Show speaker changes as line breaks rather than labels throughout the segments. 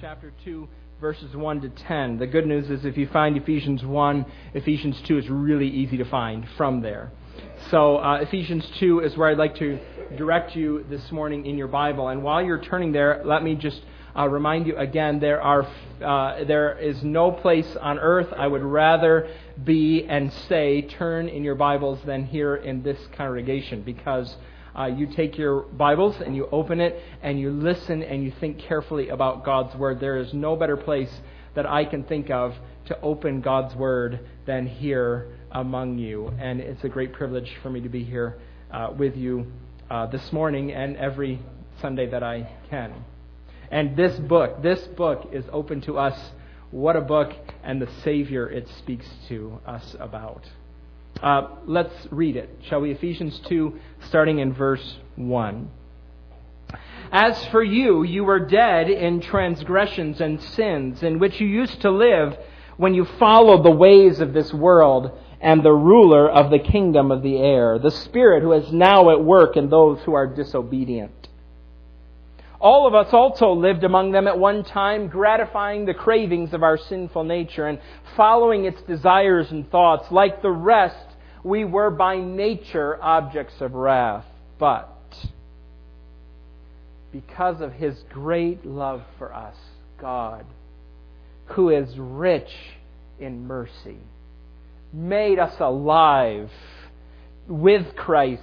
chapter 2, verses 1 to 10. The good news is if you find Ephesians 1, Ephesians 2 is really easy to find from there. So, uh, Ephesians 2 is where I'd like to direct you this morning in your Bible. And while you're turning there, let me just uh, remind you again there, are, uh, there is no place on earth I would rather be and say, turn in your Bibles than here in this congregation because uh, you take your Bibles and you open it and you listen and you think carefully about God's Word. There is no better place that I can think of to open God's Word than here among you. And it's a great privilege for me to be here uh, with you uh, this morning and every Sunday that I can. And this book, this book is open to us. What a book, and the Savior it speaks to us about. Uh, let's read it, shall we? Ephesians 2, starting in verse 1. As for you, you were dead in transgressions and sins, in which you used to live when you followed the ways of this world and the ruler of the kingdom of the air, the Spirit who is now at work in those who are disobedient. All of us also lived among them at one time, gratifying the cravings of our sinful nature and following its desires and thoughts. Like the rest, we were by nature objects of wrath. But because of his great love for us, God, who is rich in mercy, made us alive with Christ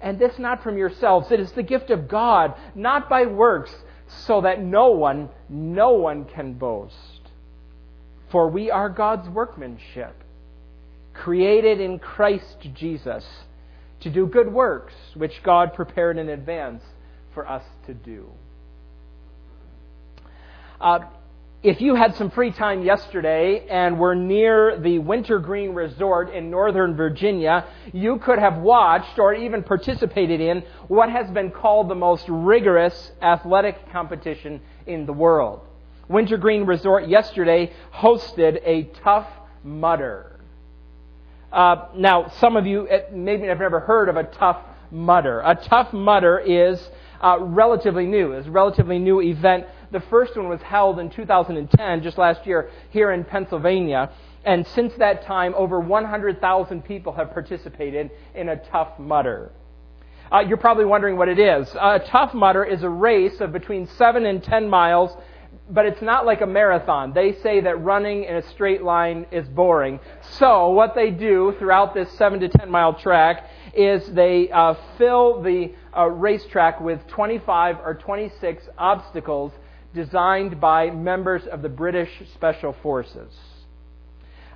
and this not from yourselves. It is the gift of God, not by works, so that no one, no one can boast. For we are God's workmanship, created in Christ Jesus to do good works, which God prepared in advance for us to do. Uh, if you had some free time yesterday and were near the Wintergreen Resort in Northern Virginia, you could have watched or even participated in what has been called the most rigorous athletic competition in the world. Wintergreen Resort yesterday hosted a tough mudder. Uh, now, some of you eh, maybe have never heard of a tough mudder. A tough mudder is uh, relatively new. It's a relatively new event the first one was held in 2010, just last year, here in Pennsylvania. And since that time, over 100,000 people have participated in a Tough Mudder. Uh, you're probably wondering what it is. Uh, a Tough Mudder is a race of between 7 and 10 miles, but it's not like a marathon. They say that running in a straight line is boring. So, what they do throughout this 7 to 10 mile track is they uh, fill the uh, racetrack with 25 or 26 obstacles designed by members of the British Special Forces.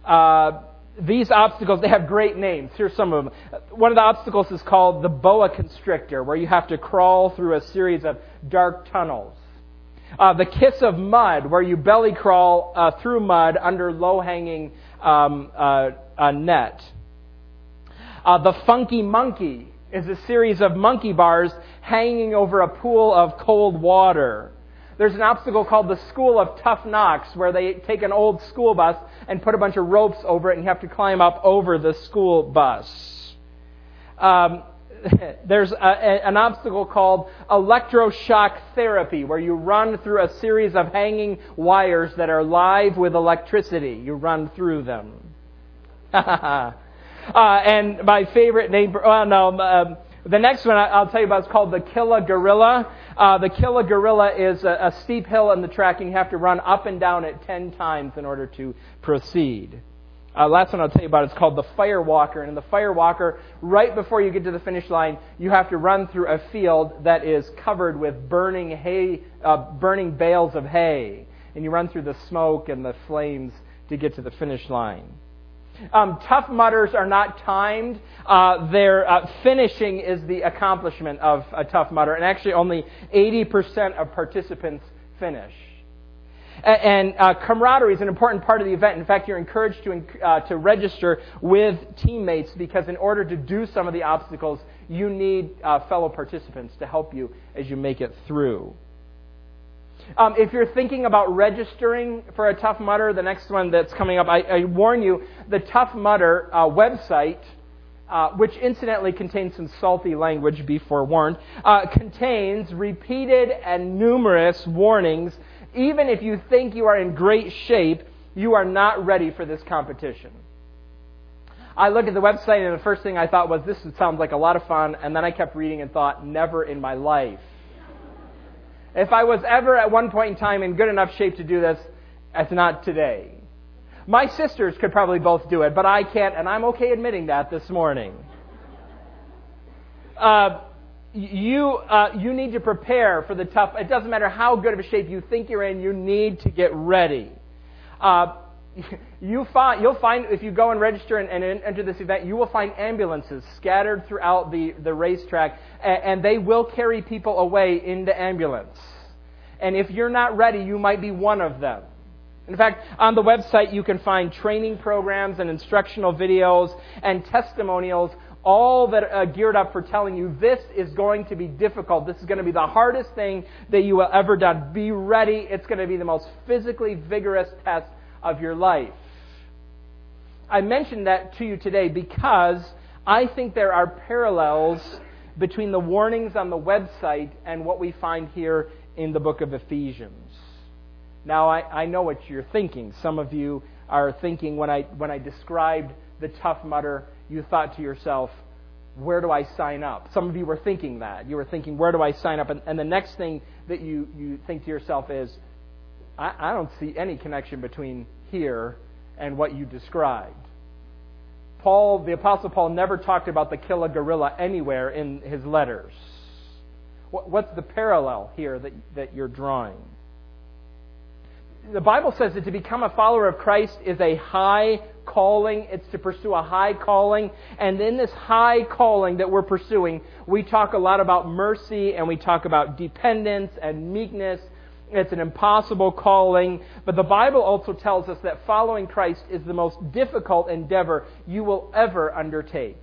Uh, these obstacles, they have great names. Here's some of them. One of the obstacles is called the boa constrictor, where you have to crawl through a series of dark tunnels. Uh, the kiss of mud, where you belly crawl uh, through mud under low hanging um, uh, net. Uh, the funky monkey is a series of monkey bars hanging over a pool of cold water. There's an obstacle called the School of Tough Knocks, where they take an old school bus and put a bunch of ropes over it, and you have to climb up over the school bus. Um, there's a, a, an obstacle called electroshock therapy, where you run through a series of hanging wires that are live with electricity. You run through them. uh, and my favorite name, well, no, um, the next one I'll tell you about is called the Killa Gorilla. Uh, the Killa Gorilla is a, a, steep hill in the track, and you have to run up and down it ten times in order to proceed. Uh, last one I'll tell you about is called the Firewalker. And in the Firewalker, right before you get to the finish line, you have to run through a field that is covered with burning hay, uh, burning bales of hay, and you run through the smoke and the flames to get to the finish line. Um, tough mudders are not timed. Uh, their uh, finishing is the accomplishment of a tough mudder, and actually only 80% of participants finish. And uh, camaraderie is an important part of the event. In fact, you're encouraged to, uh, to register with teammates because in order to do some of the obstacles, you need uh, fellow participants to help you as you make it through. Um, if you're thinking about registering for a Tough Mudder, the next one that's coming up, I, I warn you, the Tough Mudder uh, website, uh, which incidentally contains some salty language, be forewarned, uh, contains repeated and numerous warnings. Even if you think you are in great shape, you are not ready for this competition. I looked at the website and the first thing I thought was, this sounds like a lot of fun, and then I kept reading and thought, never in my life if I was ever at one point in time in good enough shape to do this, it's not today. My sisters could probably both do it, but I can't, and I'm okay admitting that this morning. Uh, you, uh, you need to prepare for the tough. It doesn't matter how good of a shape you think you're in, you need to get ready. Uh, you find, you'll find, if you go and register and, and, enter this event, you will find ambulances scattered throughout the, the racetrack, and, and they will carry people away in the ambulance. And if you're not ready, you might be one of them. In fact, on the website, you can find training programs and instructional videos and testimonials, all that are geared up for telling you this is going to be difficult. This is going to be the hardest thing that you will ever done. Be ready. It's going to be the most physically vigorous test of your life. I mentioned that to you today because I think there are parallels between the warnings on the website and what we find here in the book of Ephesians. Now, I, I know what you're thinking. Some of you are thinking when I, when I described the tough mudder, you thought to yourself, where do I sign up? Some of you were thinking that. You were thinking, where do I sign up? And, and the next thing that you, you think to yourself is, I, I don't see any connection between here and what you described. Paul, the Apostle Paul, never talked about the Killa Gorilla anywhere in his letters. What's the parallel here that, that you're drawing? The Bible says that to become a follower of Christ is a high calling. It's to pursue a high calling. And in this high calling that we're pursuing, we talk a lot about mercy and we talk about dependence and meekness it's an impossible calling. But the Bible also tells us that following Christ is the most difficult endeavor you will ever undertake.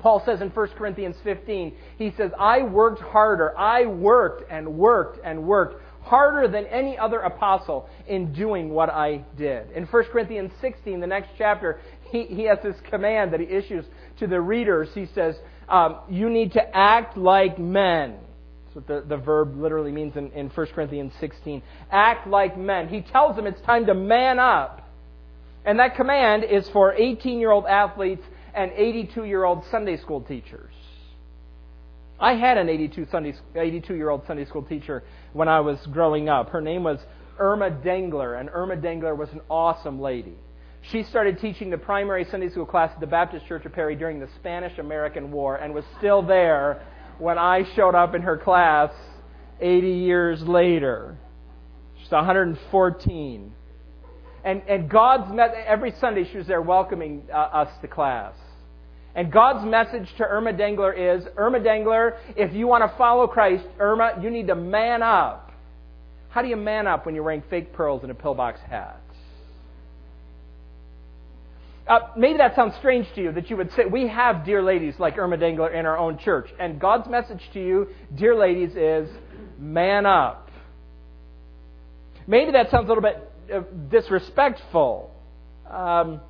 Paul says in 1 Corinthians 15, he says, I worked harder. I worked and worked and worked harder than any other apostle in doing what I did. In 1 Corinthians 16, the next chapter, he, he has this command that he issues to the readers. He says, um, You need to act like men what the, the verb literally means in, in 1 Corinthians 16. Act like men. He tells them it's time to man up. And that command is for 18 year old athletes and 82 year old Sunday school teachers. I had an 82 Sunday 82 year old Sunday school teacher when I was growing up. Her name was Irma Dengler, and Irma Dengler was an awesome lady. She started teaching the primary Sunday school class at the Baptist Church of Perry during the Spanish American War and was still there when I showed up in her class 80 years later. She's 114. And, and God's, met every Sunday she was there welcoming uh, us to class. And God's message to Irma Dengler is Irma Dengler, if you want to follow Christ, Irma, you need to man up. How do you man up when you're wearing fake pearls and a pillbox hat? Uh, maybe that sounds strange to you that you would say, we have dear ladies like Irma Dengler in our own church. And God's message to you, dear ladies, is man up. Maybe that sounds a little bit uh, disrespectful. Um,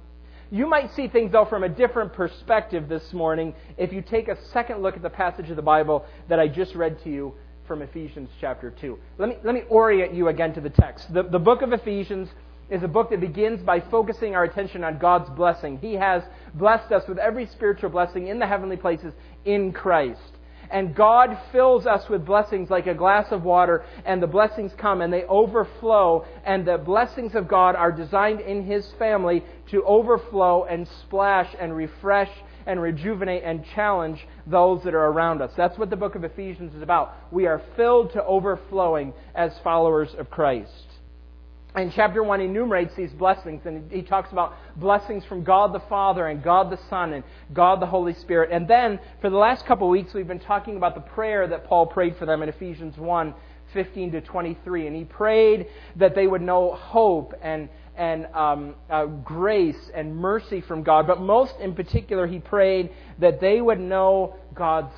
you might see things, though, from a different perspective this morning if you take a second look at the passage of the Bible that I just read to you from Ephesians chapter 2. Let me, let me orient you again to the text. The, the book of Ephesians is a book that begins by focusing our attention on God's blessing. He has blessed us with every spiritual blessing in the heavenly places in Christ. And God fills us with blessings like a glass of water, and the blessings come and they overflow. And the blessings of God are designed in His family to overflow and splash and refresh and rejuvenate and challenge those that are around us. That's what the book of Ephesians is about. We are filled to overflowing as followers of Christ in chapter 1 enumerates these blessings and he talks about blessings from God the Father and God the Son and God the Holy Spirit. And then for the last couple of weeks we've been talking about the prayer that Paul prayed for them in Ephesians 1 15 to 23. And he prayed that they would know hope and, and um, uh, grace and mercy from God. But most in particular, he prayed that they would know God's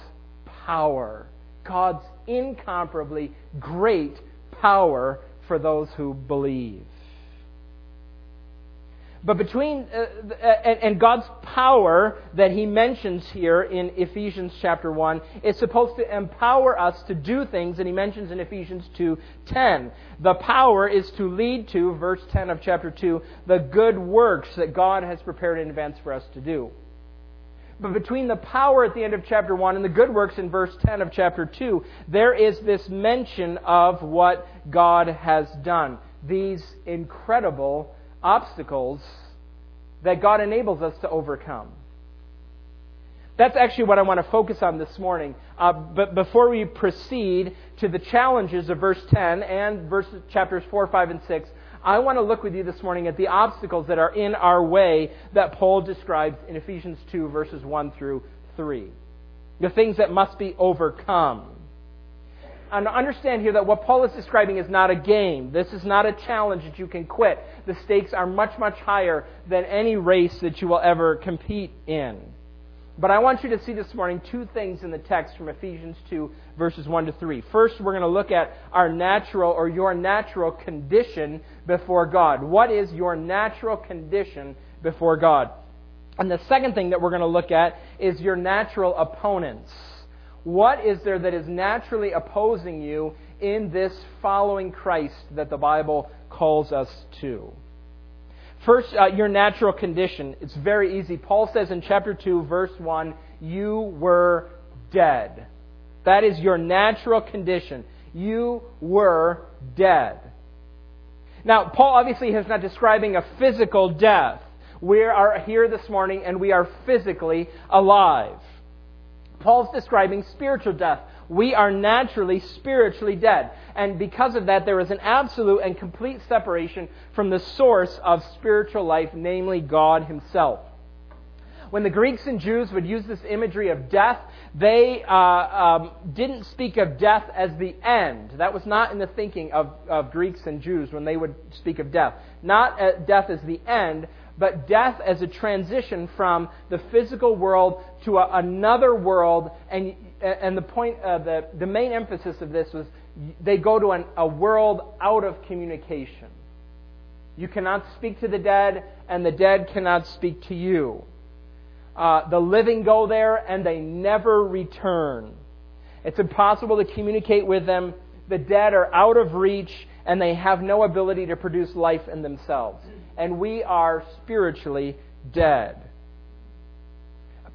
power, God's incomparably great power for those who believe. But between, uh, and, and, God's power that he mentions here in Ephesians chapter 1 is supposed to empower us to do things that he mentions in Ephesians 2.10. The power is to lead to, verse 10 of chapter 2, the good works that God has prepared in advance for us to do. But between the power at the end of chapter 1 and the good works in verse 10 of chapter 2, there is this mention of what God has done. These incredible obstacles that God enables us to overcome. That's actually what I want to focus on this morning. Uh, but before we proceed to the challenges of verse 10 and verses, chapters 4, 5, and 6, I want to look with you this morning at the obstacles that are in our way that Paul describes in Ephesians 2, verses 1 through 3. The things that must be overcome and understand here that what Paul is describing is not a game. This is not a challenge that you can quit. The stakes are much, much higher than any race that you will ever compete in. But I want you to see this morning two things in the text from Ephesians 2, verses 1 to 3. First, we're going to look at our natural or your natural condition before God. What is your natural condition before God? And the second thing that we're going to look at is your natural opponents. What is there that is naturally opposing you in this following Christ that the Bible calls us to? First, uh, your natural condition. It's very easy. Paul says in chapter 2, verse 1, you were dead. That is your natural condition. You were dead. Now, Paul obviously is not describing a physical death. We are here this morning and we are physically alive. Paul's describing spiritual death. We are naturally spiritually dead. And because of that, there is an absolute and complete separation from the source of spiritual life, namely God Himself. When the Greeks and Jews would use this imagery of death, they uh, um, didn't speak of death as the end. That was not in the thinking of, of Greeks and Jews when they would speak of death. Not uh, death as the end, but death as a transition from the physical world to a, another world. And, and the point, uh, the, the main emphasis of this was they go to an, a world out of communication. You cannot speak to the dead, and the dead cannot speak to you. Uh, the living go there, and they never return. It's impossible to communicate with them. The dead are out of reach, and they have no ability to produce life in themselves and we are spiritually dead.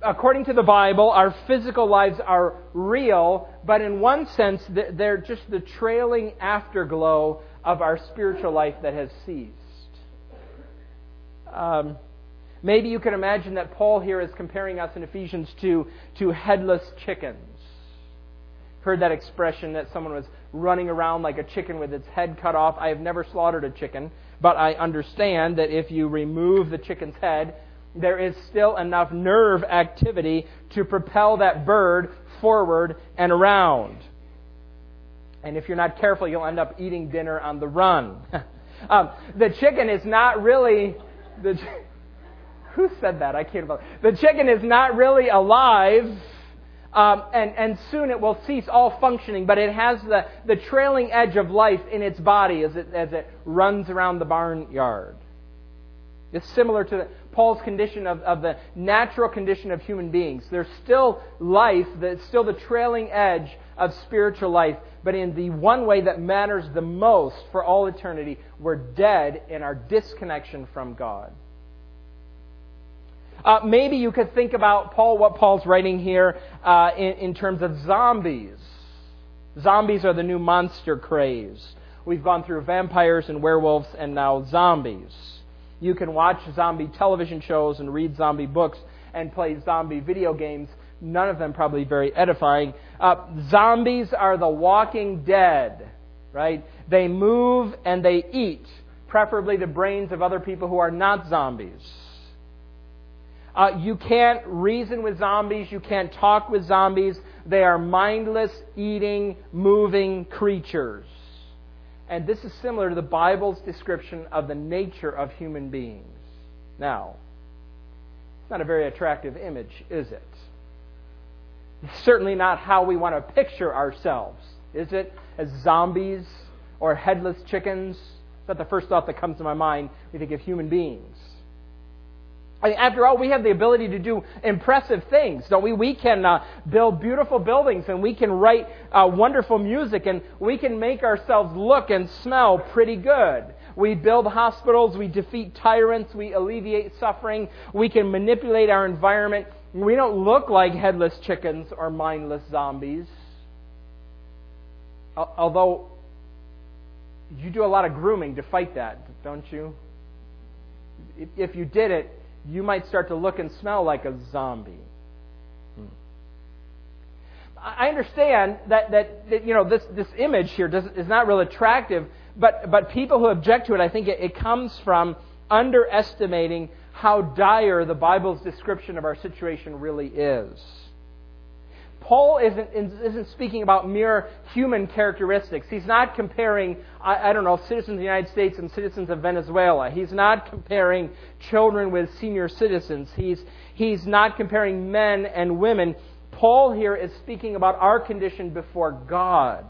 According to the Bible, our physical lives are real, but in one sense, they're just the trailing afterglow of our spiritual life that has ceased. Um, maybe you can imagine that Paul here is comparing us in Ephesians 2 to headless chickens. Heard that expression that someone was running around like a chicken with its head cut off. I have never slaughtered a chicken, but I understand that if you remove the chicken's head, there is still enough nerve activity to propel that bird forward and around. And if you're not careful, you'll end up eating dinner on the run. um, the chicken is not really. The, who said that? I can't believe. The chicken is not really alive um, and, and soon it will cease all functioning, but it has the, the trailing edge of life in its body as it, as it runs around the barnyard. It's similar to Paul's condition of, of the natural condition of human beings. There's still life, that's still the trailing edge of spiritual life, but in the one way that matters the most for all eternity, we're dead in our disconnection from God. Uh, maybe you could think about Paul, what Paul's writing here uh, in, in terms of zombies. Zombies are the new monster craze. We've gone through vampires and werewolves and now zombies. You can watch zombie television shows and read zombie books and play zombie video games. None of them probably very edifying. Uh, zombies are the walking dead, right? They move and they eat, preferably the brains of other people who are not zombies. Uh, you can't reason with zombies. You can't talk with zombies. They are mindless, eating, moving creatures. And this is similar to the Bible's description of the nature of human beings. Now, it's not a very attractive image, is it? It's certainly not how we want to picture ourselves, is it? As zombies or headless chickens? That's the first thought that comes to my mind when you think of human beings. I mean, after all, we have the ability to do impressive things, don't we? We can uh, build beautiful buildings and we can write uh, wonderful music and we can make ourselves look and smell pretty good. We build hospitals, we defeat tyrants, we alleviate suffering, we can manipulate our environment. We don't look like headless chickens or mindless zombies. Although you do a lot of grooming to fight that, don't you? If you did it, you might start to look and smell like a zombie. Hmm. I understand that, that, that, you know this, this image here does, is not real attractive, but, but people who object to it, I think it, it comes from underestimating how dire the Bible's description of our situation really is. Paul isn't, isn't speaking about mere human characteristics. He's not comparing, I, I, don't know, citizens of the United States and citizens of Venezuela. He's not comparing children with senior citizens. He's, he's not comparing men and women. Paul here is speaking about our condition before God.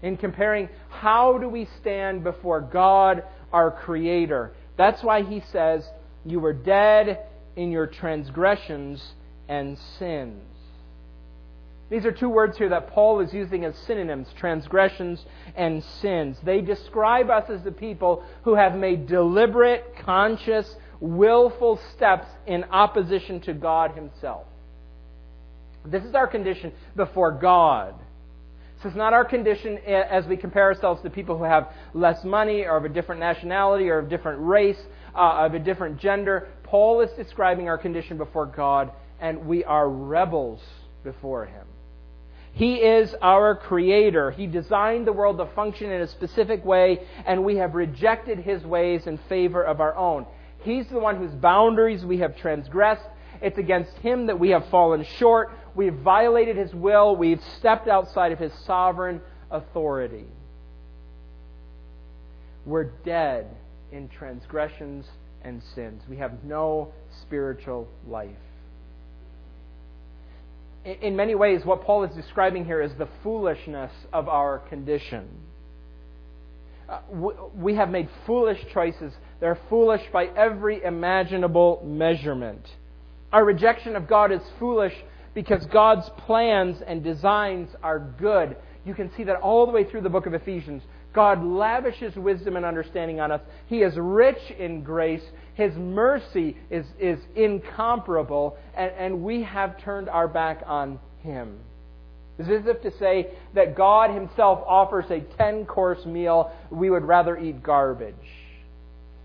In comparing how do we stand before God, our Creator. That's why he says, You were dead in your transgressions and sins. These are two words here that Paul is using as synonyms transgressions and sins. They describe us as the people who have made deliberate, conscious, willful steps in opposition to God Himself. This is our condition before God. This is not our condition as we compare ourselves to people who have less money or of a different nationality or of different race, uh, of a different gender. Paul is describing our condition before God, and we are rebels before Him. He is our creator. He designed the world to function in a specific way, and we have rejected his ways in favor of our own. He's the one whose boundaries we have transgressed. It's against him that we have fallen short. We've violated his will. We've stepped outside of his sovereign authority. We're dead in transgressions and sins. We have no spiritual life in many ways, what Paul is describing here is the foolishness of our condition. Uh, we have made foolish choices. They're foolish by every imaginable measurement. Our rejection of God is foolish because God's plans and designs are good. You can see that all the way through the book of Ephesians. God lavishes wisdom and understanding on us. He is rich in grace. His mercy is, is incomparable, and, and we have turned our back on Him. It's as if to say that God Himself offers a 10 course meal, we would rather eat garbage.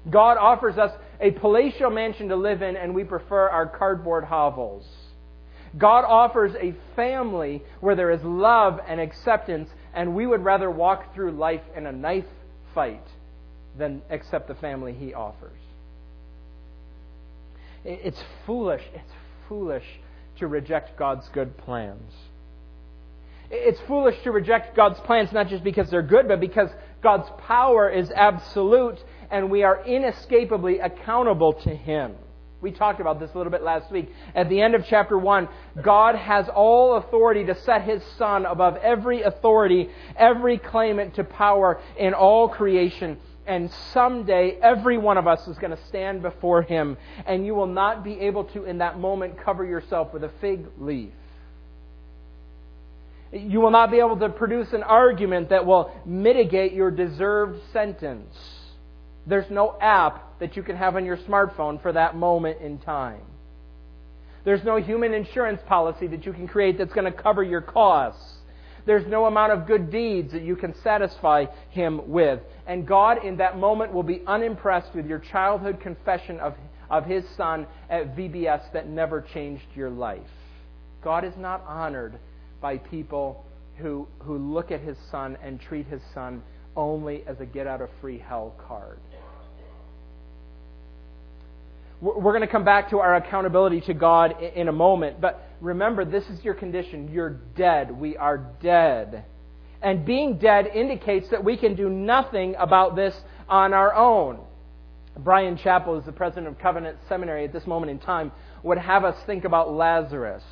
God offers us a palatial mansion to live in, and we prefer our cardboard hovels. God offers a family where there is love and acceptance, and we would rather walk through life in a knife fight than accept the family He offers. It's foolish. It's foolish to reject God's good plans. It's foolish to reject God's plans not just because they're good, but because God's power is absolute and we are inescapably accountable to Him. We talked about this a little bit last week. At the end of chapter 1, God has all authority to set His Son above every authority, every claimant to power in all creation. And someday, every one of us is going to stand before Him, and you will not be able to, in that moment, cover yourself with a fig leaf. You will not be able to produce an argument that will mitigate your deserved sentence. There's no app that you can have on your smartphone for that moment in time. There's no human insurance policy that you can create that's going to cover your costs. There's no amount of good deeds that you can satisfy Him with. And God, in that moment, will be unimpressed with your childhood confession of, of His Son at VBS that never changed your life. God is not honored by people who, who look at His Son and treat His Son only as a get out of free hell card. We're going to come back to our accountability to God in a moment. But remember, this is your condition. You're dead. We are dead. And being dead indicates that we can do nothing about this on our own. Bryan Chapell is the president of Covenant Seminary at this moment in time, would have us think about Lazarus.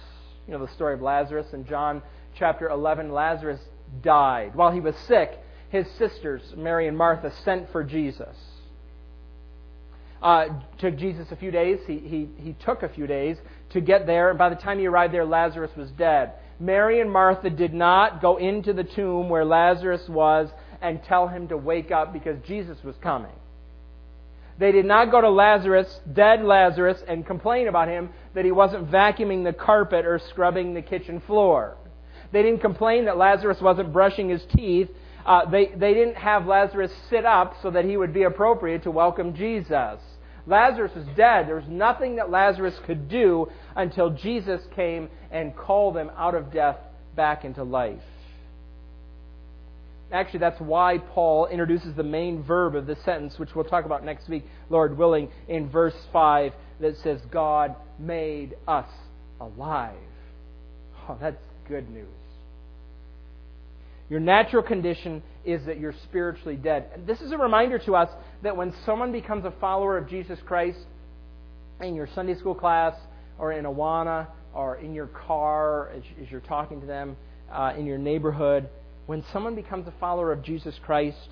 You know the story of Lazarus in John chapter 11. Lazarus died. While he was sick, his sisters, Mary and Martha, sent for Jesus. Uh, took Jesus a few days. He, he, he took a few days to get there, and by the time he arrived there, Lazarus was dead. Mary and Martha did not go into the tomb where Lazarus was and tell him to wake up because Jesus was coming. They did not go to Lazarus, dead Lazarus, and complain about him that he wasn't vacuuming the carpet or scrubbing the kitchen floor. They didn't complain that Lazarus wasn't brushing his teeth. Uh, they, they didn't have Lazarus sit up so that he would be appropriate to welcome Jesus. Lazarus was dead. There was nothing that Lazarus could do until Jesus came and called him out of death back into life. Actually, that's why Paul introduces the main verb of this sentence, which we'll talk about next week, Lord willing, in verse 5 that says, God made us alive. Oh, that's good news. Your natural condition is that you're spiritually dead. This is a reminder to us that when someone becomes a follower of Jesus Christ in your Sunday school class or in Awana or in your car as, as you're talking to them uh, in your neighborhood, when someone becomes a follower of Jesus Christ,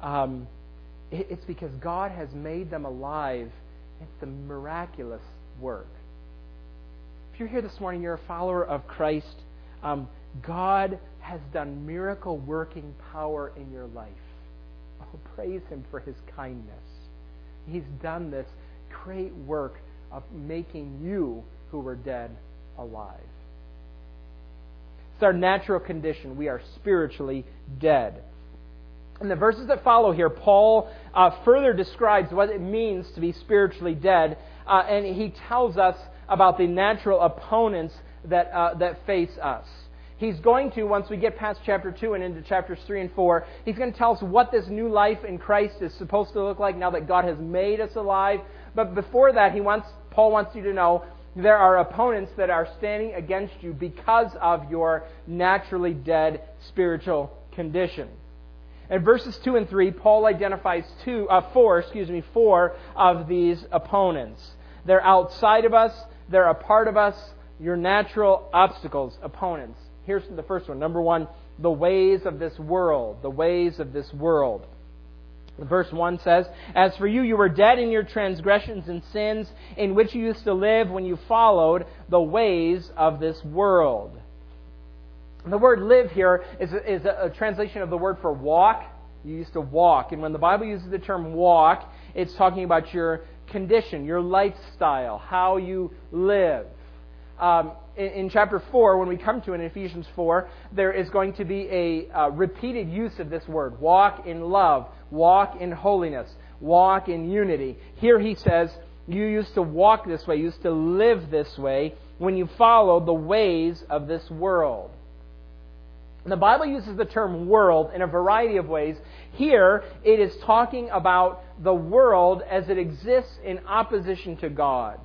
um, it, it's because God has made them alive. It's the miraculous work. If you're here this morning, you're a follower of Christ. Um, God has done miracle working power in your life. Oh, praise Him for His kindness. He's done this great work of making you who were dead alive. It's our natural condition. We are spiritually dead. In the verses that follow here, Paul uh, further describes what it means to be spiritually dead, uh, and he tells us about the natural opponents that, uh, that face us. He's going to, once we get past chapter 2 and into chapters 3 and 4, he's going to tell us what this new life in Christ is supposed to look like now that God has made us alive. But before that, he wants, Paul wants you to know there are opponents that are standing against you because of your naturally dead spiritual condition. In verses 2 and 3, Paul identifies two, uh, four, excuse me, four of these opponents. They're outside of us, they're a part of us, your natural obstacles, opponents. Here's the first one. Number one, the ways of this world. The ways of this world. Verse 1 says, As for you, you were dead in your transgressions and sins, in which you used to live when you followed the ways of this world. The word live here is a, is a, translation of the word for walk. You used to walk. And when the Bible uses the term walk, it's talking about your condition, your lifestyle, how you live. Um, in, in, chapter 4, when we come to it in Ephesians 4, there is going to be a uh, repeated use of this word walk in love walk in holiness, walk in unity. Here he says, you used to walk this way, you used to live this way when you followed the ways of this world. The Bible uses the term world in a variety of ways. Here, it is talking about the world as it exists in opposition to God.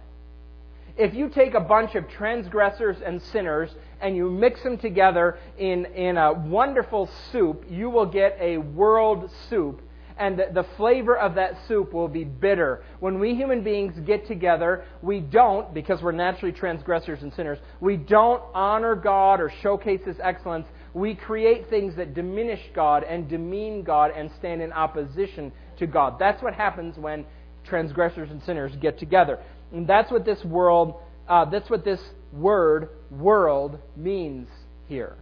If you take a bunch of transgressors and sinners and you mix them together in, in a wonderful soup, you will get a world soup and the, the flavor of that soup will be bitter. When we human beings get together, we don't, because we're naturally transgressors and sinners, we don't honor God or showcase His excellence. We create things that diminish God and demean God and stand in opposition to God. That's what happens when transgressors and sinners get together. And that's what this world, uh, that's what this word, world, means here.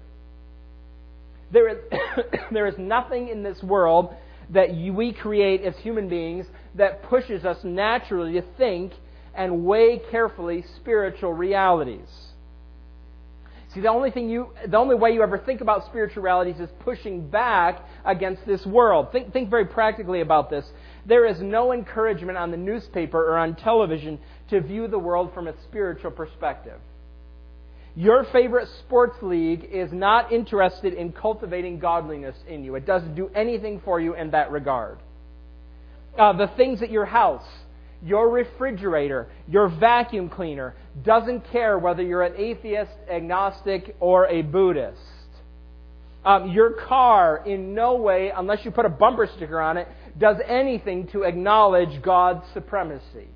There is, there is nothing in this world that we create as human beings that pushes us naturally to think and weigh carefully spiritual realities. See, the only thing you, the only way you ever think about spiritual realities is pushing back against this world. Think, think very practically about this. There is no encouragement on the newspaper or on television to view the world from a spiritual perspective. Your favorite sports league is not interested in cultivating godliness in you. It doesn't do anything for you in that regard. Uh, the things at your house, Your refrigerator, your vacuum cleaner doesn't care whether you're an atheist, agnostic, or a Buddhist. Um, your car, in no way, unless you put a bumper sticker on it, does anything to acknowledge God's supremacy.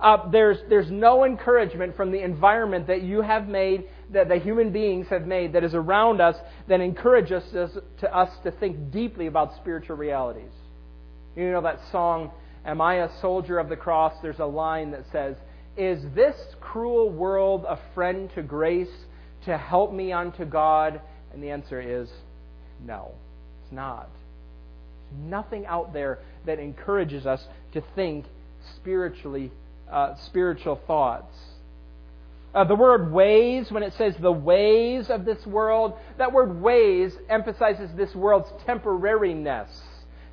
Uh, there's, there's no encouragement from the environment that you have made, that the human beings have made, that is around us, that encourages us to, us to think deeply about spiritual realities. You know that song, Am I a Soldier of the Cross? There's a line that says, Is this cruel world a friend to grace, to help me unto God? And the answer is no, it's not. There's nothing out there that encourages us to think spiritually, uh, spiritual thoughts. Uh, the word ways, when it says the ways of this world, that word ways emphasizes this world's temporariness.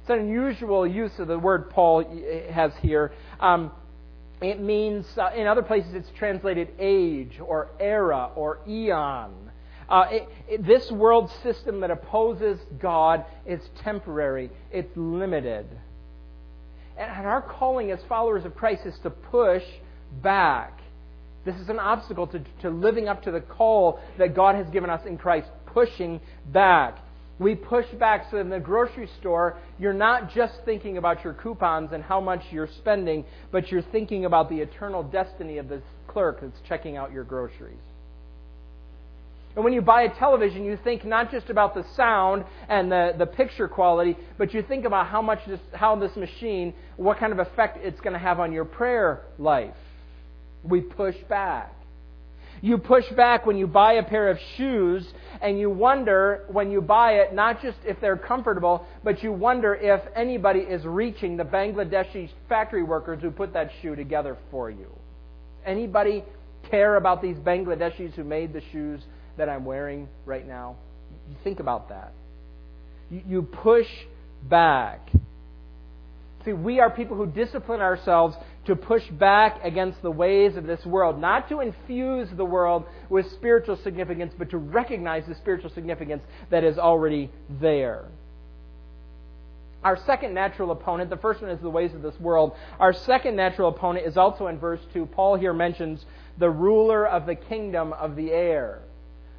It's an unusual use of the word Paul has here. Um, it means, uh, in other places, it's translated age or era or eon. Uh, it, it, this world system that opposes God is temporary, it's limited. And our calling as followers of Christ is to push back. This is an obstacle to, to living up to the call that God has given us in Christ, pushing back. We push back so in the grocery store, you're not just thinking about your coupons and how much you're spending, but you're thinking about the eternal destiny of the clerk that's checking out your groceries. And when you buy a television, you think not just about the sound and the, the picture quality, but you think about how much this, how this machine, what kind of effect it's going to have on your prayer life. We push back. You push back when you buy a pair of shoes and you wonder when you buy it, not just if they're comfortable, but you wonder if anybody is reaching the Bangladeshi factory workers who put that shoe together for you. Anybody care about these Bangladeshis who made the shoes that I'm wearing right now? You think about that. You, you push back. See, we are people who discipline ourselves to push back against the ways of this world, not to infuse the world with spiritual significance, but to recognize the spiritual significance that is already there. Our second natural opponent, the first one is the ways of this world. Our second natural opponent is also in verse 2. Paul here mentions the ruler of the kingdom of the air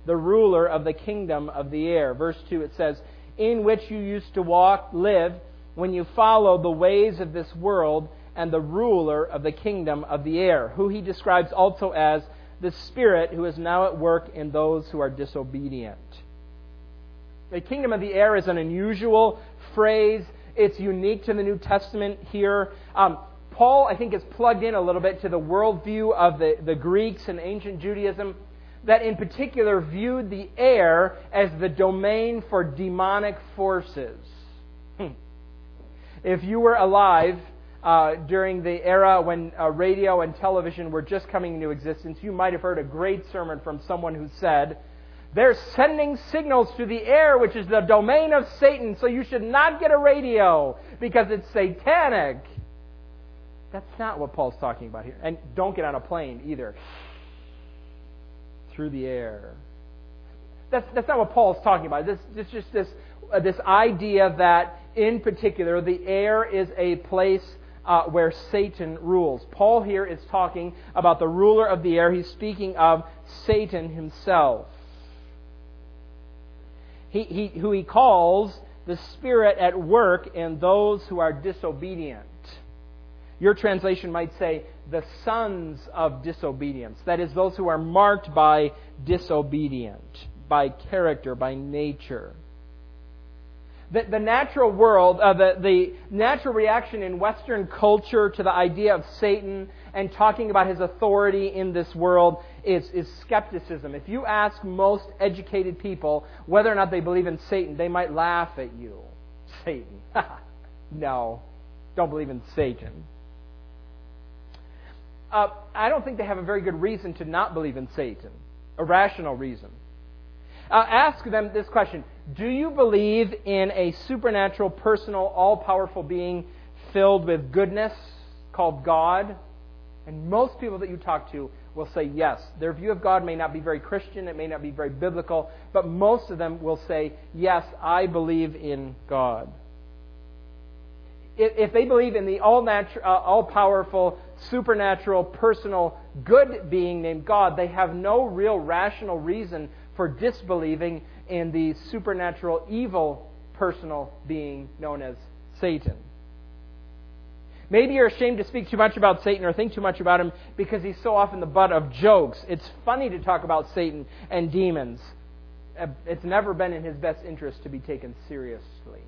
the ruler of the kingdom of the air. Verse 2 it says, In which you used to walk, live, when you followed the ways of this world and the ruler of the kingdom of the air, who he describes also as the Spirit who is now at work in those who are disobedient. The kingdom of the air is an unusual phrase. It's unique to the New Testament here. Um, Paul, I think, is plugged in a little bit to the worldview of the, the Greeks and ancient Judaism that in particular viewed the air as the domain for demonic forces. Hmm. If you were alive uh, during the era when uh, radio and television were just coming into existence, you might have heard a great sermon from someone who said, They're sending signals through the air, which is the domain of Satan, so you should not get a radio because it's satanic. That's not what Paul's talking about here. And don't get on a plane either through the air. That's, that's not what Paul's talking about. This, it's just this, uh, this idea that, in particular, the air is a place uh, where Satan rules. Paul here is talking about the ruler of the air. He's speaking of Satan himself. He, he, who he calls the Spirit at work in those who are disobedient. Your translation might say, the sons of disobedience. That is, those who are marked by disobedient, by character, by nature. The, the natural world, uh, the, the natural reaction in Western culture to the idea of Satan and talking about his authority in this world is, is skepticism. If you ask most educated people whether or not they believe in Satan, they might laugh at you. Satan. no, don't believe in Satan uh, I don't think they have a very good reason to not believe in Satan, a rational reason. Uh, ask them this question Do you believe in a supernatural, personal, all powerful being filled with goodness called God? And most people that you talk to will say yes. Their view of God may not be very Christian, it may not be very biblical, but most of them will say, Yes, I believe in God. if they believe in the all, natu- uh, all powerful, supernatural, personal, good being named God, they have no real rational reason for disbelieving in the supernatural, evil, personal being known as Satan. Maybe you're ashamed to speak too much about Satan or think too much about him because he's so often the butt of jokes. It's funny to talk about Satan and demons. Uh, it's never been in his best interest to be taken seriously.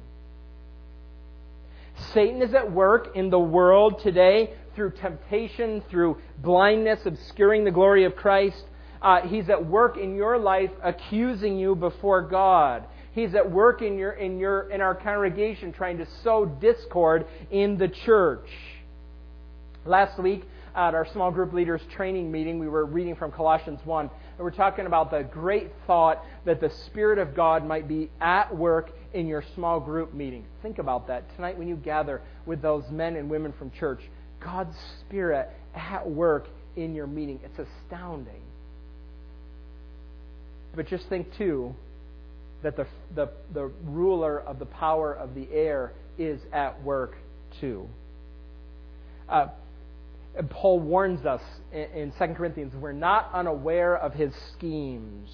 Satan is at work in the world today through temptation, through blindness, obscuring the glory of Christ. Uh, he's at work in your life accusing you before God. He's at work in, your, in, your, in our congregation trying to sow discord in the church. Last week, at our small group leaders training meeting, we were reading from Colossians 1, and we're talking about the great thought that the Spirit of God might be at work in your small group meeting. Think about that. Tonight, when you gather with those men and women from church, God's Spirit at work in your meeting. It's astounding. But just think, too, that the, the, the ruler of the power of the air is at work too. Uh, Paul warns us in, in 2 Corinthians we're not unaware of his schemes.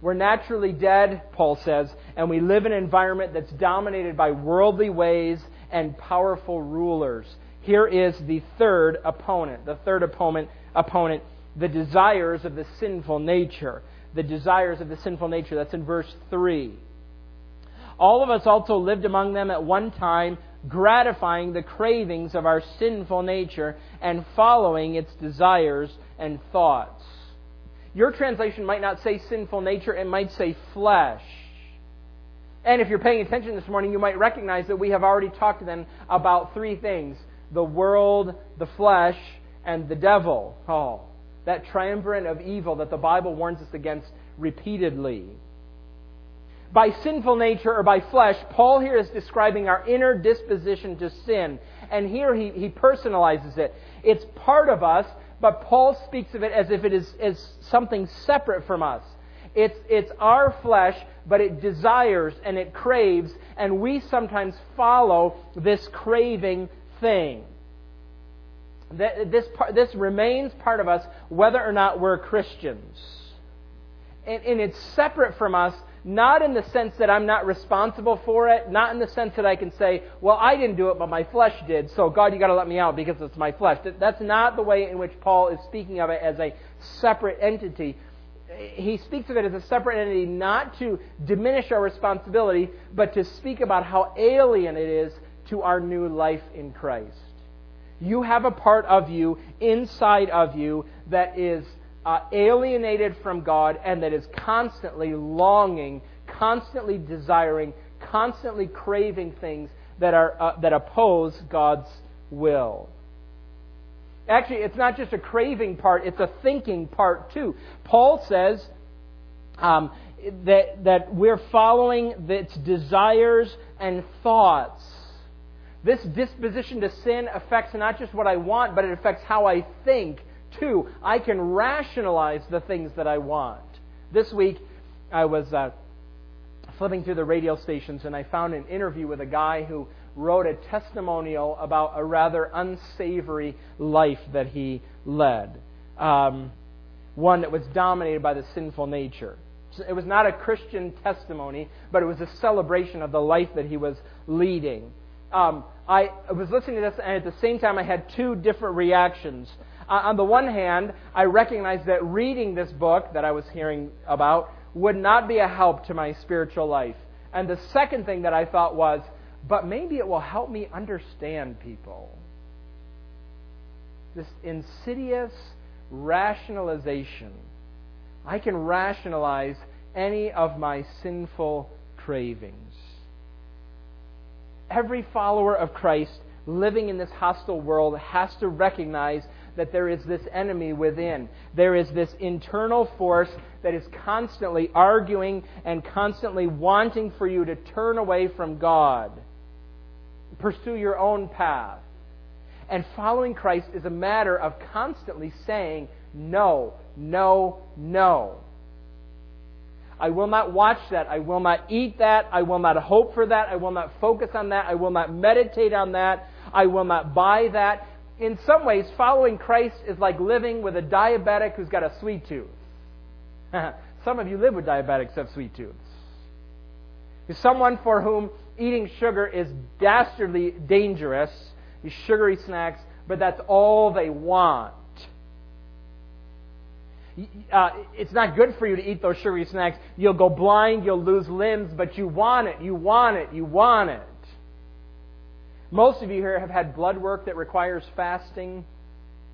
We're naturally dead, Paul says, and we live in an environment that's dominated by worldly ways and powerful rulers. Here is the third opponent. The third opponent, opponent the desires of the sinful nature the desires of the sinful nature. That's in verse 3. All of us also lived among them at one time, gratifying the cravings of our sinful nature and following its desires and thoughts. Your translation might not say sinful nature, it might say flesh. And if you're paying attention this morning, you might recognize that we have already talked then about three things the world, the flesh, and the devil. Oh, that triumvirate of evil that the Bible warns us against repeatedly. By sinful nature or by flesh, Paul here is describing our inner disposition to sin. And here he, he personalizes it. It's part of us, but Paul speaks of it as if it is, is something separate from us. It's, it's our flesh, but it desires and it craves, and we sometimes follow this craving thing this, part, this remains part of us whether or not we're Christians. And, and it's separate from us, not in the sense that I'm not responsible for it, not in the sense that I can say, well, I didn't do it, but my flesh did, so God, you got to let me out because it's my flesh. That's not the way in which Paul is speaking of it as a separate entity. He speaks of it as a separate entity not to diminish our responsibility, but to speak about how alien it is to our new life in Christ. You have a part of you, inside of you, that is uh, alienated from God and that is constantly longing, constantly desiring, constantly craving things that, are, uh, that oppose God's will. Actually, it's not just a craving part, it's a thinking part too. Paul says um, that, that we're following its desires and thoughts. This disposition to sin affects not just what I want, but it affects how I think, too. I can rationalize the things that I want. This week, I was uh, flipping through the radio stations and I found an interview with a guy who wrote a testimonial about a rather unsavory life that he led. Um, one that was dominated by the sinful nature. It was not a Christian testimony, but it was a celebration of the life that he was leading. Um, I was listening to this, and at the same time, I had two different reactions. Uh, on the one hand, I recognized that reading this book that I was hearing about would not be a help to my spiritual life. And the second thing that I thought was, but maybe it will help me understand people. This insidious rationalization. I can rationalize any of my sinful cravings every follower of Christ living in this hostile world has to recognize that there is this enemy within. There is this internal force that is constantly arguing and constantly wanting for you to turn away from God. Pursue your own path. And following Christ is a matter of constantly saying, no, no, no. I will not watch that. I will not eat that. I will not hope for that. I will not focus on that. I will not meditate on that. I will not buy that. In some ways, following Christ is like living with a diabetic who's got a sweet tooth. some of you live with diabetics who have sweet tooths. Someone for whom eating sugar is dastardly dangerous, these sugary snacks, but that's all they want. Uh, it's not good for you to eat those sugary snacks. You'll go blind, you'll lose limbs, but you want it, you want it, you want it. Most of you here have had blood work that requires fasting.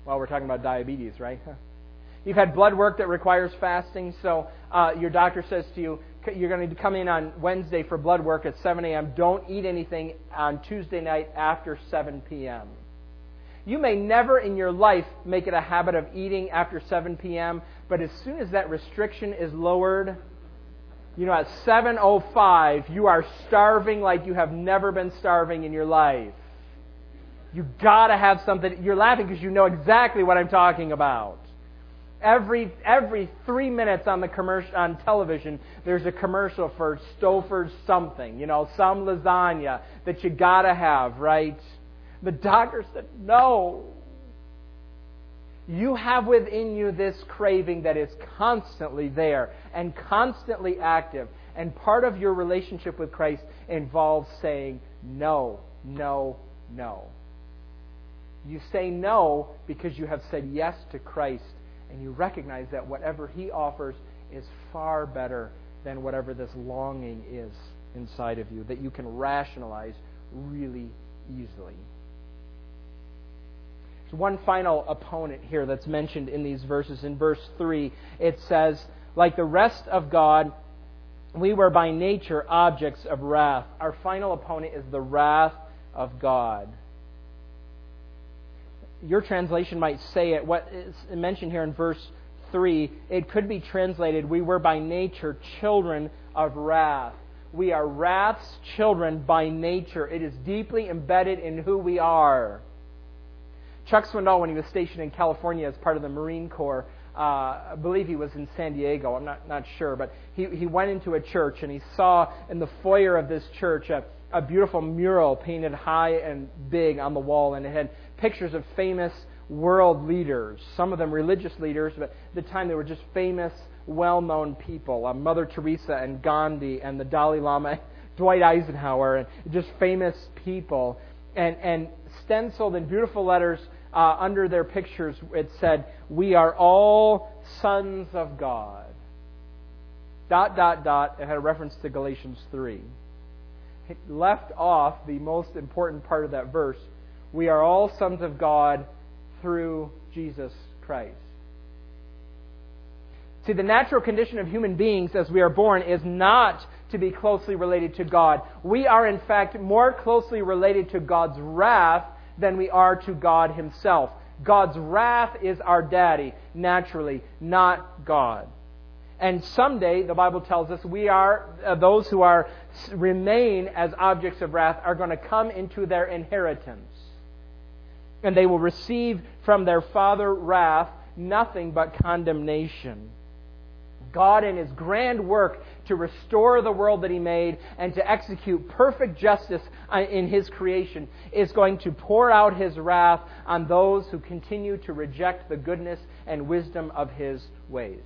Well, we're talking about diabetes, right? You've had blood work that requires fasting, so uh, your doctor says to you, you're going to come in on Wednesday for blood work at 7 a.m. Don't eat anything on Tuesday night after 7 p.m. You may never in your life make it a habit of eating after 7 p.m., but as soon as that restriction is lowered, you know, at 7:05, you are starving like you have never been starving in your life. You got to have something. You're laughing because you know exactly what I'm talking about. Every every three minutes on the commercial on television, there's a commercial for Stouffer's something, you know, some lasagna that you gotta have, right? The doctor said, No. You have within you this craving that is constantly there and constantly active. And part of your relationship with Christ involves saying no, no, no. You say no because you have said yes to Christ and you recognize that whatever He offers is far better than whatever this longing is inside of you, that you can rationalize really easily. There's one final opponent here that's mentioned in these verses. In verse 3, it says, Like the rest of God, we were by nature objects of wrath. Our final opponent is the wrath of God your translation might say it, what is mentioned here in verse 3, it could be translated, We were by nature children of wrath. We are wrath's children by nature. It is deeply embedded in who we are. Chuck Swindoll, when he was stationed in California as part of the Marine Corps, uh, I believe he was in San Diego, I'm not, not sure, but he, he went into a church and he saw in the foyer of this church a, a beautiful mural painted high and big on the wall, and it had pictures of famous world leaders, some of them religious leaders, but at the time they were just famous, well known people. Uh, Mother Teresa and Gandhi and the Dalai Lama, Dwight Eisenhower, and just famous people. And, and stenciled in beautiful letters uh, under their pictures, it said, We are all sons of God. Dot, dot, dot. It had a reference to Galatians 3. It left off the most important part of that verse we are all sons of God through Jesus Christ. See, the natural condition of human beings as we are born is not to be closely related to God. We are, in fact, more closely related to God's wrath than we are to God Himself. God's wrath is our daddy, naturally, not God. And someday, the Bible tells us, we are, uh, those who are, remain as objects of wrath are going to come into their inheritance and they will receive from their Father wrath nothing but condemnation. God, in His grand work to restore the world that He made and to execute perfect justice uh, in His creation, is going to pour out His wrath on those who continue to reject the goodness and wisdom of His ways.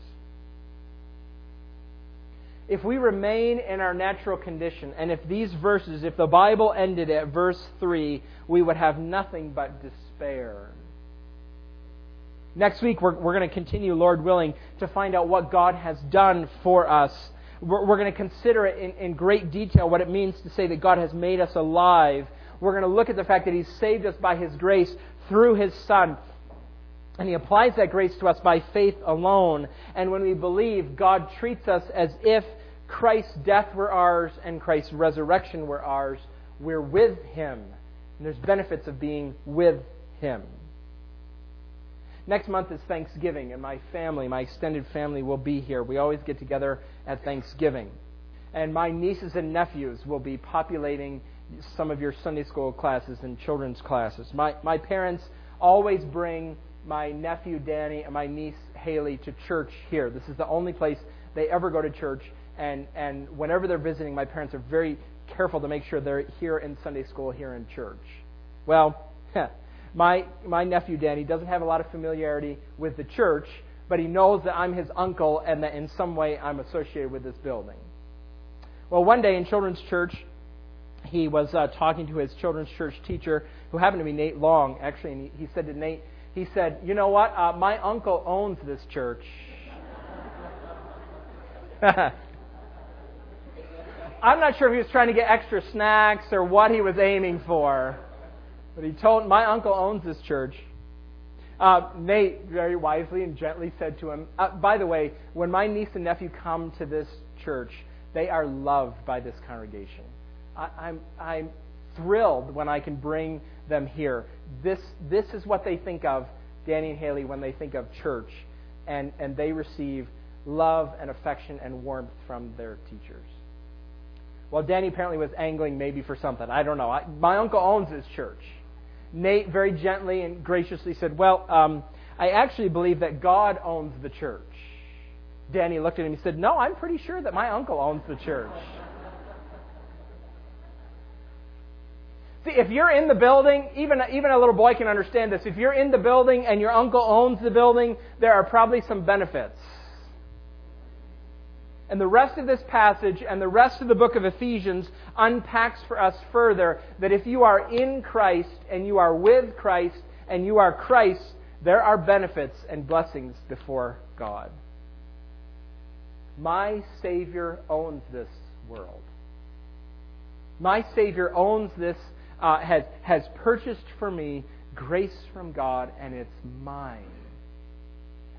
If we remain in our natural condition, and if these verses, if the Bible ended at verse 3, we would have nothing but despair despair. Next week, we're, we're going to continue, Lord willing, to find out what God has done for us. We're, we're going to consider it in, in great detail what it means to say that God has made us alive. We're going to look at the fact that He's saved us by His grace through His Son. And He applies that grace to us by faith alone. And when we believe, God treats us as if Christ's death were ours and Christ's resurrection were ours. We're with Him. And there's benefits of being with him. Next month is Thanksgiving, and my family, my extended family, will be here. We always get together at Thanksgiving. And my nieces and nephews will be populating some of your Sunday school classes and children's classes. My, my parents always bring my nephew Danny and my niece Haley to church here. This is the only place they ever go to church, and, and whenever they're visiting, my parents are very careful to make sure they're here in Sunday school, here in church. Well, my, my nephew Danny doesn't have a lot of familiarity with the church, but he knows that I'm his uncle and that in some way I'm associated with this building. Well, one day in children's church, he was uh, talking to his children's church teacher, who happened to be Nate Long, actually, and he, he said to Nate, he said, You know what? Uh, my uncle owns this church. I'm not sure if he was trying to get extra snacks or what he was aiming for, but he told, My uncle owns this church. Uh, Nate very wisely and gently said to him, uh, By the way, when my niece and nephew come to this church, they are loved by this congregation. I, I'm, I'm thrilled when I can bring them here. This, this is what they think of, Danny and Haley, when they think of church, and, and they receive love and affection and warmth from their teachers. Well, Danny apparently was angling maybe for something. I don't know. I, my uncle owns this church. Nate very gently and graciously said, Well, um, I actually believe that God owns the church. Danny looked at him and said, No, I'm pretty sure that my uncle owns the church. See, if you're in the building, even, even a little boy can understand this. If you're in the building and your uncle owns the building, there are probably some benefits. And the rest of this passage and the rest of the book of Ephesians unpacks for us further that if you are in Christ and you are with Christ and you are Christ, there are benefits and blessings before God. My Savior owns this world. My Savior owns this, uh, has, has purchased for me grace from God, and it's mine.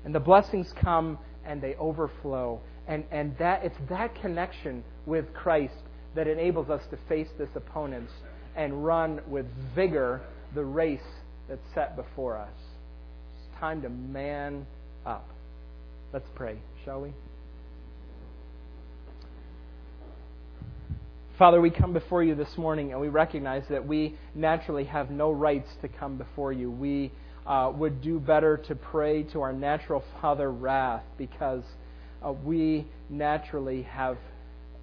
And the blessings come and they overflow. And, and that, it's that connection with Christ that enables us to face this opponent and run with vigor the race that's set before us. It's time to man up. Let's pray, shall we? Father, we come before you this morning and we recognize that we naturally have no rights to come before you. We uh, would do better to pray to our natural Father wrath because uh, we naturally have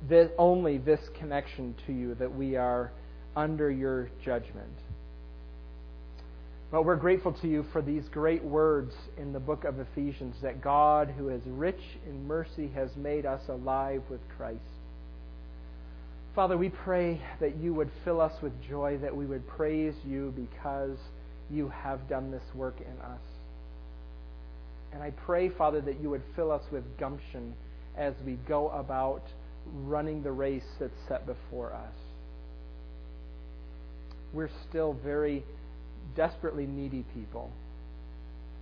this, only this connection to you that we are under your judgment. But we're grateful to you for these great words in the book of Ephesians that God, who is rich in mercy, has made us alive with Christ. Father, we pray that you would fill us with joy, that we would praise you because you have done this work in us. And I pray, Father, that you would fill us with gumption as we go about running the race that's set before us. We're still very desperately needy people.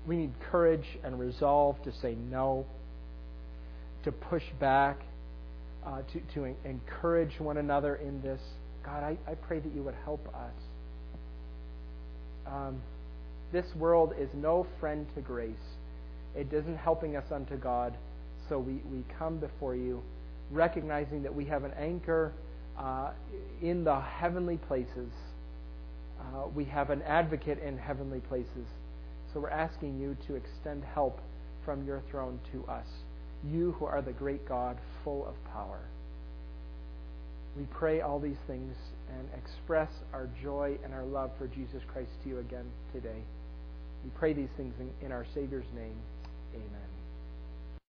We need courage and resolve to say no, to push back uh, to, to encourage one another in this. God, I, I pray that you would help us. Um, this world is no friend to grace. It isn't helping us unto God. So we, we come before you recognizing that we have an anchor uh, in the heavenly places. Uh, we have an advocate in heavenly places. So we're asking you to extend help from your throne to us you who are the great God, full of power. We pray all these things and express our joy and our love for Jesus Christ to you again today. We pray these things in, in our Savior's name. Amen.